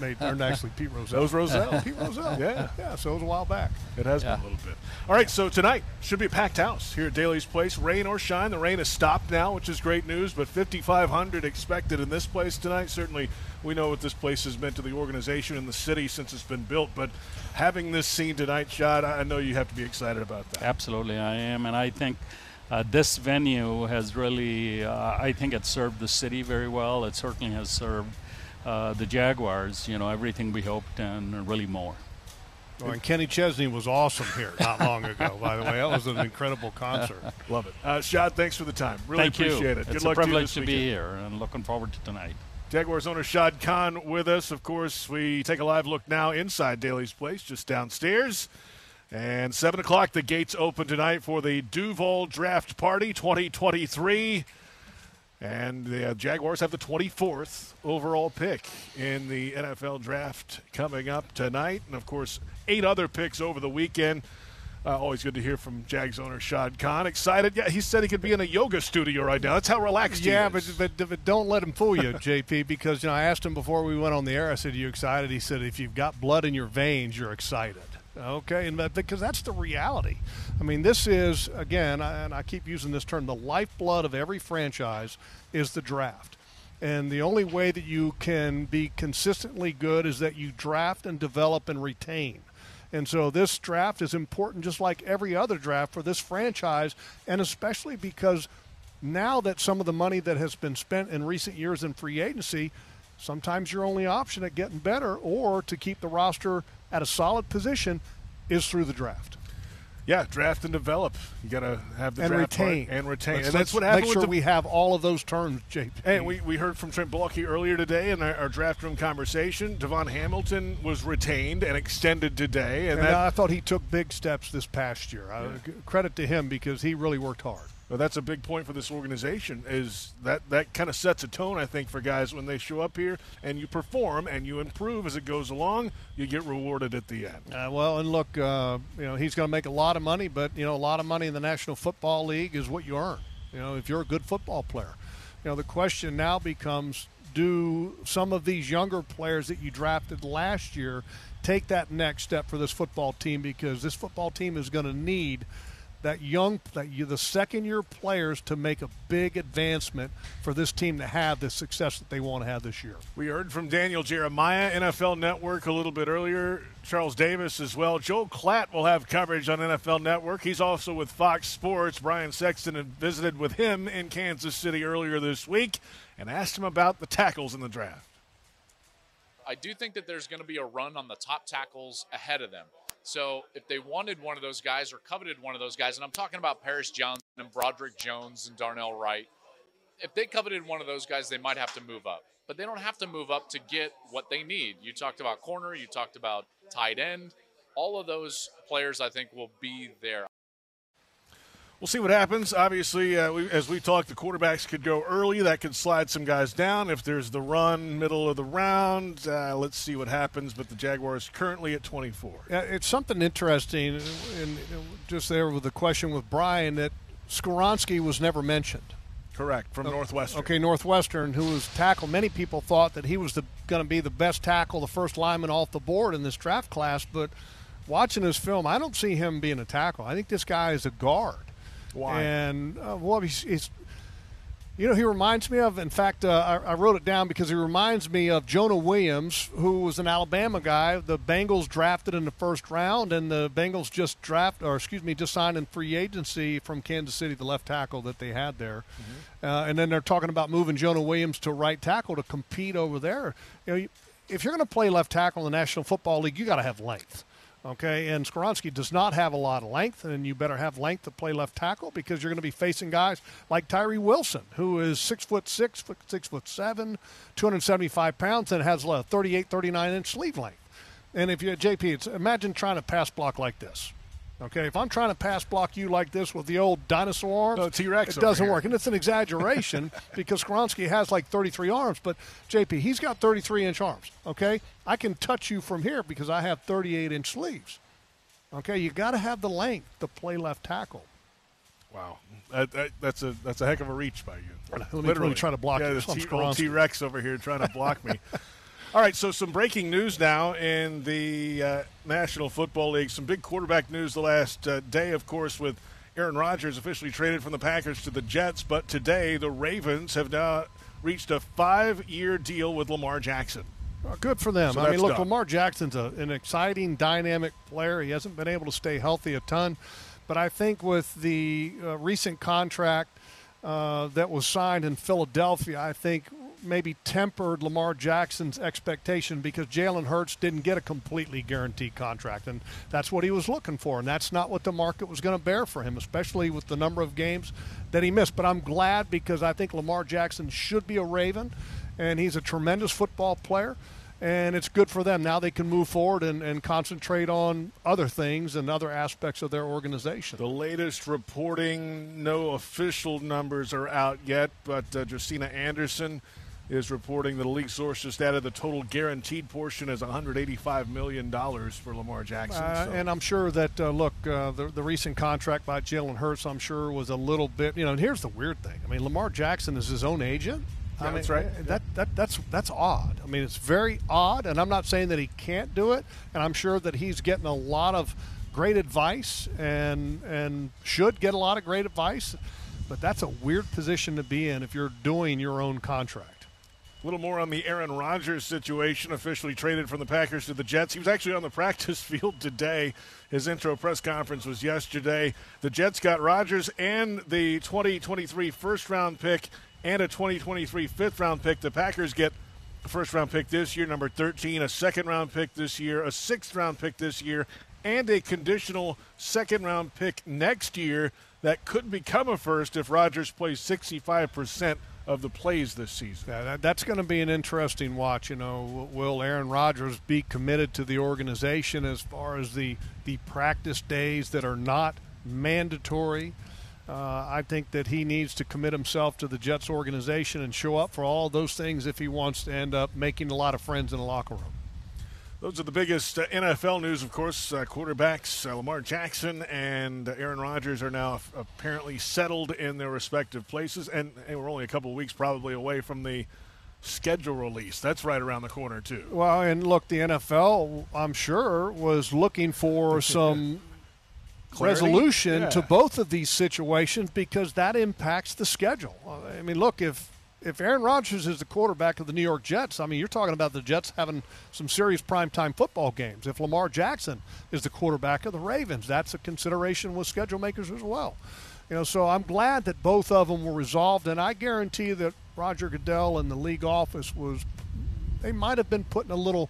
Made, or actually Pete Rozelle. That was Rozelle. Pete Rozelle. Yeah. Yeah, so it was a while back. It has Yeah. been a little bit. All right, so tonight should be a packed house here at Daly's Place. Rain or shine, the rain has stopped now, which is great news. But 5,500 expected in this place tonight. Certainly, we know what this place has meant to the organization and the city since it's been built. But having this scene tonight, Shad, I I know you have to be excited about that. Absolutely, I am, and I think uh, this venue has really, uh, I think it served the city very well. It certainly has served uh, the Jaguars, you know, everything we hoped and really more. Oh, and Kenny Chesney was awesome here not long ago, by the way. That was an incredible concert. Love it. Uh, Shad, thanks for the time. Really Thank appreciate you. it. It's Good a luck to you privilege this to, be here, and looking forward to tonight. Jaguars owner Shad Khan with us. Of course, we take a live look now inside Daly's Place, just downstairs. And 7 o'clock, the gates open tonight for the Duval Draft Party 2023. And the uh, Jaguars have the 24th overall pick in the NFL draft coming up tonight. And of course, eight other picks over the weekend. Uh, always good to hear from Jags owner Shad Khan. Excited? Yeah, he said he could be in a yoga studio right now. That's how relaxed Yeah, he but, is. but but don't let him fool you, JP, because you know I asked him before we went on the air. I said, "Are you excited?" He said, "If you've got blood in your veins, you're excited." Okay, and that, because that's the reality. I mean, this is again, and I keep using this term: the lifeblood of every franchise is the draft. And the only way that you can be consistently good is that you draft and develop and retain. And so this draft is important just like every other draft for this franchise, and especially because now that some of the money that has been spent in recent years in free agency, sometimes your only option at getting better or to keep the roster at a solid position is through the draft. Yeah, draft and develop. You got to have the and draft retain. and retain, Let's- and that's what happened Make sure the, we have all of those terms, JP. And we, we heard from Trent Baalke earlier today in our, our draft room conversation. DaVon Hamilton was retained and extended today, and, and that I thought he took big steps this past year. I, credit to him because he really worked hard. Well, that's a big point for this organization. Is that that kind of sets a tone, I think, for guys when they show up here and you perform and you improve as it goes along. You get rewarded at the end. Uh, well, and look, uh, you know, he's going to make a lot of money, but you know, a lot of money in the National Football League is what you earn. You know, if you're a good football player. You know, the question now becomes: Do some of these younger players that you drafted last year take that next step for this football team? Because this football team is going to need that young, that you, the second year players to make a big advancement for this team to have the success that they want to have this year. We heard from Daniel Jeremiah, NFL Network, a little bit earlier. Charles Davis as well. Joel Klatt will have coverage on NFL Network. He's also with Fox Sports. Brian Sexton had visited with him in Kansas City earlier this week and asked him about the tackles in the draft. I do think that there's going to be a run on the top tackles ahead of them. So if they wanted one of those guys or coveted one of those guys, and I'm talking about Paris Johnson and Broderick Jones and Darnell Wright, if they coveted one of those guys, they might have to move up. But they don't have to move up to get what they need. You talked about corner, you talked about tight end. All of those players, I think, will be there. We'll see what happens. Obviously, uh, we, as we talked, the quarterbacks could go early. That could slide some guys down. If there's the run, middle of the round, uh, let's see what happens. But the Jaguars currently at 24. Yeah, it's something interesting, and just there with the question with Brian that Skoronski was never mentioned. Correct, from Northwestern. Okay, Northwestern, who was tackle. Many people thought that he was going to be the best tackle, the first lineman off the board in this draft class. But watching his film, I don't see him being a tackle. I think this guy is a guard. Why? And uh, well, he's, he's you know, he reminds me of, in fact, uh, I, I, wrote it down because he reminds me of Jonah Williams, who was an Alabama guy. The Bengals drafted in the first round, and the Bengals just draft, or excuse me, just signed in free agency from Kansas City, the left tackle that they had there. Mm-hmm. Uh, and then they're talking about moving Jonah Williams to right tackle to compete over there. You know, if you're going to play left tackle in the National Football League, you got to have length. Okay, and Skoronski does not have a lot of length, and you better have length to play left tackle because you're going to be facing guys like Tyree Wilson, who is six foot six, six foot seven, 275 pounds, and has a 38, 39 inch sleeve length. And if you're JP, imagine trying to pass block like this. Okay, if I'm trying to pass block you like this with the old dinosaur arms, no, T-Rex it doesn't work. And it's an exaggeration because Skoronski has like 33 arms, but JP, he's got 33 inch arms. Okay, I can touch you from here because I have 38 inch sleeves. Okay, you got to have the length to play left tackle. Wow, that, that, that's a that's a heck of a reach by you. Let me, Literally, let me try to block yeah, you. T Rex over here trying to block me. All right, so some breaking news now in the uh, National Football League. Some big quarterback news the last uh, day, of course, with Aaron Rodgers officially traded from the Packers to the Jets. But today, the Ravens have now reached a five year deal with Lamar Jackson. Well, good for them. So I mean, look, done. Lamar Jackson's a, an exciting, dynamic player. He hasn't been able to stay healthy a ton. But I think with the uh, recent contract uh, that was signed in Philadelphia, I think maybe tempered Lamar Jackson's expectation because Jalen Hurts didn't get a completely guaranteed contract, and that's what he was looking for, and that's not what the market was going to bear for him, especially with the number of games that he missed. But I'm glad because I think Lamar Jackson should be a Raven, and he's a tremendous football player. And it's good for them. Now they can move forward and, and concentrate on other things and other aspects of their organization. The latest reporting, no official numbers are out yet, but uh, Josina Anderson is reporting that the league source just added the total guaranteed portion as $185 million for Lamar Jackson. Uh, so. And I'm sure that, uh, look, uh, the, the recent contract by Jalen Hurts, I'm sure, was a little bit, you know, and here's the weird thing. I mean, Lamar Jackson is his own agent. Yeah, I mean, that's right. That, that that's that's odd. I mean, it's very odd, and I'm not saying that he can't do it, and I'm sure that he's getting a lot of great advice and and should get a lot of great advice, but that's a weird position to be in if you're doing your own contract. A little more on the Aaron Rodgers situation, officially traded from the Packers to the Jets. He was actually on the practice field today. His intro press conference was yesterday. The Jets got Rodgers and the 2023 first round pick and a 2023 fifth round pick. The Packers get a first round pick this year, number 13, a second round pick this year, a sixth round pick this year, and a conditional second round pick next year that could become a first if Rodgers plays 65% of the plays this season. Yeah, that, that's going to be an interesting watch. You know, will Aaron Rodgers be committed to the organization as far as the the practice days that are not mandatory? Uh, I think that he needs to commit himself to the Jets organization and show up for all those things if he wants to end up making a lot of friends in the locker room. Those are the biggest uh, NFL news, of course. Uh, quarterbacks uh, Lamar Jackson and Aaron Rodgers are now f- apparently settled in their respective places, and, and we're only a couple of weeks probably away from the schedule release. That's right around the corner too. Well, and look, the NFL, I'm sure, was looking for some resolution yeah. to both of these situations because that impacts the schedule. I mean, look, if if Aaron Rodgers is the quarterback of the New York Jets, I mean, you're talking about the Jets having some serious primetime football games. If Lamar Jackson is the quarterback of the Ravens, that's a consideration with schedule makers as well. You know, so I'm glad that both of them were resolved, and I guarantee that Roger Goodell and the league office was they might have been putting a little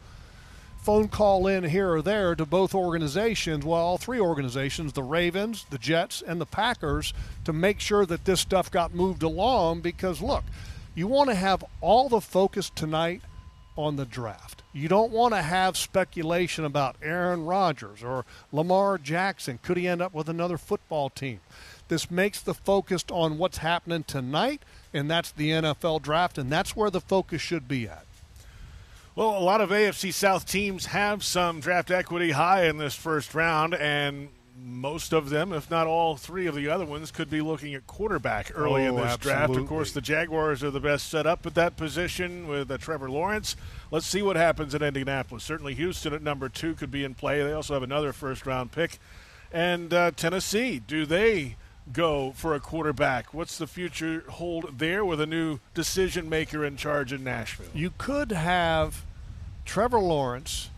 phone call in here or there to both organizations, well, all three organizations, the Ravens, the Jets, and the Packers, to make sure that this stuff got moved along because look, you want to have all the focus tonight on the draft. You don't want to have speculation about Aaron Rodgers or Lamar Jackson. Could he end up with another football team? This makes the focus on what's happening tonight, and that's the NFL draft, and that's where the focus should be at. Well, a lot of AFC South teams have some draft equity high in this first round, and most of them, if not all three of the other ones, could be looking at quarterback early in Oh, this draft. Of course, the Jaguars are the best set up at that position with uh, Trevor Lawrence. Let's see what happens in Indianapolis. Certainly, Houston at number two could be in play. They also have another first round pick. And uh, Tennessee, do they go for a quarterback? What's the future hold there with a new decision maker in charge in Nashville? You could have Trevor Lawrence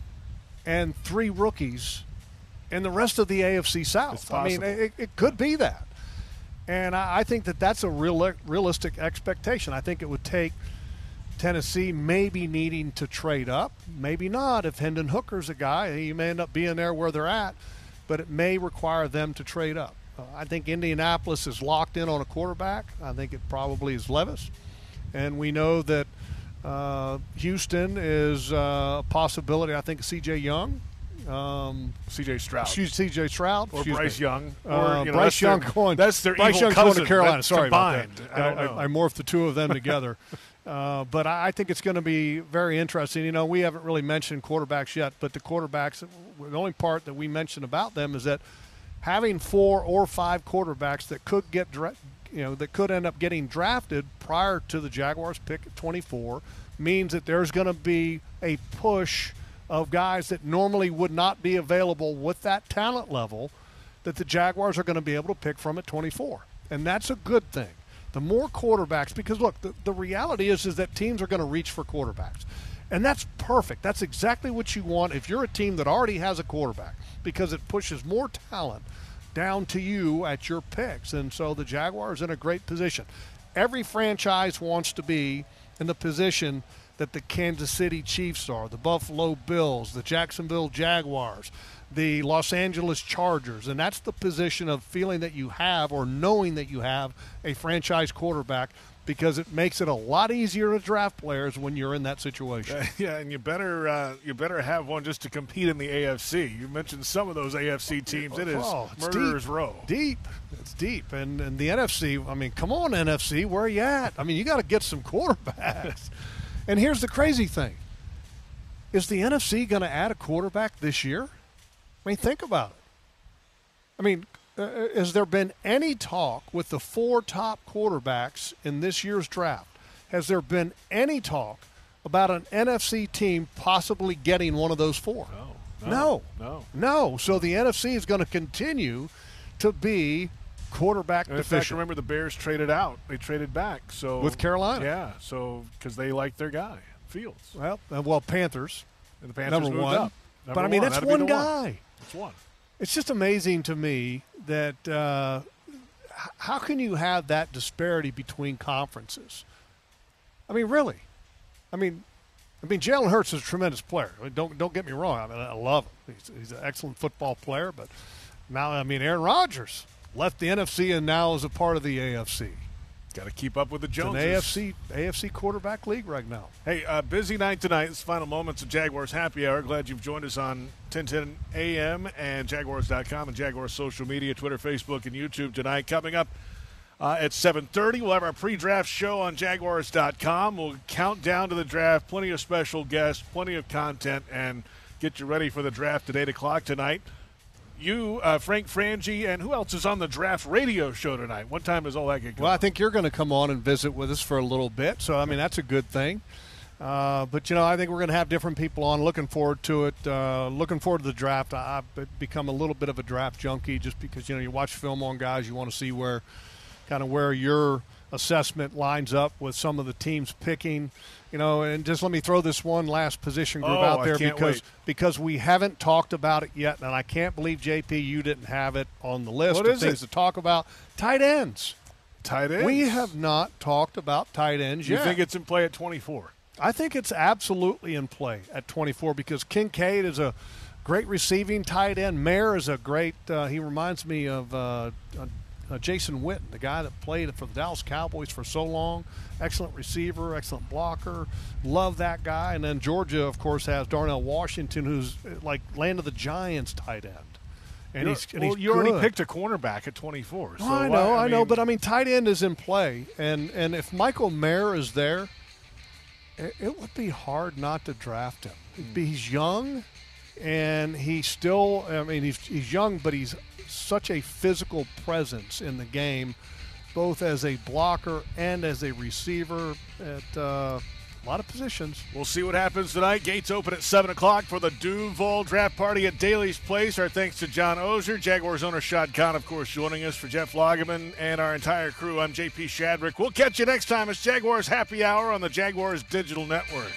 and three rookies and the rest of the AFC South. I mean, it, it could be that. And I, I think that that's a real, realistic expectation. I think it would take Tennessee maybe needing to trade up, maybe not. If Hendon Hooker's a guy, he may end up being there where they're at, but it may require them to trade up. Uh, I think Indianapolis is locked in on a quarterback. I think it probably is Levis. And we know that uh, Houston is uh, a possibility. I think C.J. Young. Um, C.J. Stroud. C.J. Stroud. Or excuse Bryce me. Young. Or, Uh, you know, Bryce that's their- Young going. that's their Bryce evil Young's going cousin. to Carolina. That's Sorry combined. about I that. don't know. I, morphed the two of them together. Uh, but I I think it's going to be very interesting. You know, we haven't really mentioned quarterbacks yet, but the quarterbacks, the only part that we mentioned about them is that having four or five quarterbacks that could get, dra- you know, that could end up getting drafted prior to the Jaguars pick at 24 means that there's going to be a push of guys that normally would not be available with that talent level that the Jaguars are going to be able to pick from at 24. And that's a good thing. The more quarterbacks, because look, the, the reality is, is that teams are going to reach for quarterbacks. And that's perfect. That's exactly what you want if you're a team that already has a quarterback because it pushes more talent down to you at your picks. And so the Jaguars in a great position. Every franchise wants to be in the position that the Kansas City Chiefs are, the Buffalo Bills, the Jacksonville Jaguars, the Los Angeles Chargers. And that's the position of feeling that you have or knowing that you have a franchise quarterback because it makes it a lot easier to draft players when you're in that situation. Yeah, and you better uh, you better have one just to compete in the AFC. You mentioned some of those AFC teams. It is Oh, murderers deep. row. Deep. It's deep. And and the NFC, I mean, come on, NFC, where are you at? I mean, you got to get some quarterbacks. and here's the crazy thing. Is the NFC going to add a quarterback this year? I mean, think about it. I mean, uh, has there been any talk with the four top quarterbacks in this year's draft? Has there been any talk about an NFC team possibly getting one of those four? No, No. no. No. So the NFC is going to continue to be quarterback And fact, remember the Bears traded out. They traded back. So With Carolina. Yeah. So because they like their guy Fields, well, uh, well, Panthers. and the Panthers number one. up. but I mean, that's That'd one guy. It's one. It's just amazing to me that uh, how can you have that disparity between conferences? I mean, really. I mean, I mean, Jalen Hurts is a tremendous player. I mean, don't don't get me wrong. I mean, I love him. He's, he's an excellent football player. But now, I mean, Aaron Rodgers left the NFC and now is a part of the AFC. Got to keep up with the It's an Joneses. AFC AFC quarterback league right now. Hey, uh, busy night tonight. It's final moments of Jaguars Happy Hour. Glad you've joined us on 1010 AM and Jaguars.com and Jaguars social media, Twitter, Facebook, and YouTube tonight. Coming up uh, at 7.30, we'll have our pre-draft show on Jaguars.com. We'll count down to the draft. Plenty of special guests, plenty of content, and get you ready for the draft at 8 o'clock tonight. You, uh, Frank Frangie, and who else is on the draft radio show tonight? What time is all that get going? Well, I think you're going to come on and visit with us for a little bit. So, I mean, that's a good thing. Uh, but, you know, I think we're going to have different people on. Looking forward to it. Uh, looking forward to the draft. I, I've become a little bit of a draft junkie just because, you know, you watch film on guys, you want to see where kind of where your assessment lines up with some of the teams picking. You know, and just let me throw this one last position group Oh, out there because wait. because we haven't talked about it yet, and I can't believe JP you didn't have it on the list What of is things it? to talk about. Tight ends. Tight ends. We have not talked about tight ends You yet. think it's in play at 24? I think it's absolutely in play at 24 because Kincaid is a great receiving tight end. Mayer is a great. Uh, he reminds me of uh, uh, Jason Witten, the guy that played for the Dallas Cowboys for so long. Excellent receiver, excellent blocker. Love that guy. And then Georgia, of course, has Darnell Washington, who's uh, like land of the Giants tight end. And You're- he's, and well, he's you already good. picked a cornerback at 24. So I know, why- I, know, but I mean, tight end is in play, and and if Michael Mayer is there, it, it would be hard not to draft him. It'd He's young, and he's still. I mean, he's he's young, but he's such a physical presence in the game, both as a blocker and as a receiver at uh, a lot of positions. We'll see what happens tonight. Gates open at 7 o'clock for the Duval draft party at Daly's Place. Our thanks to John Oehser, Jaguars owner Shad Khan, of course, joining us for Jeff Lageman and our entire crew. I'm JP Shadrick. We'll catch you next time. It's Jaguars Happy Hour on the Jaguars Digital Network.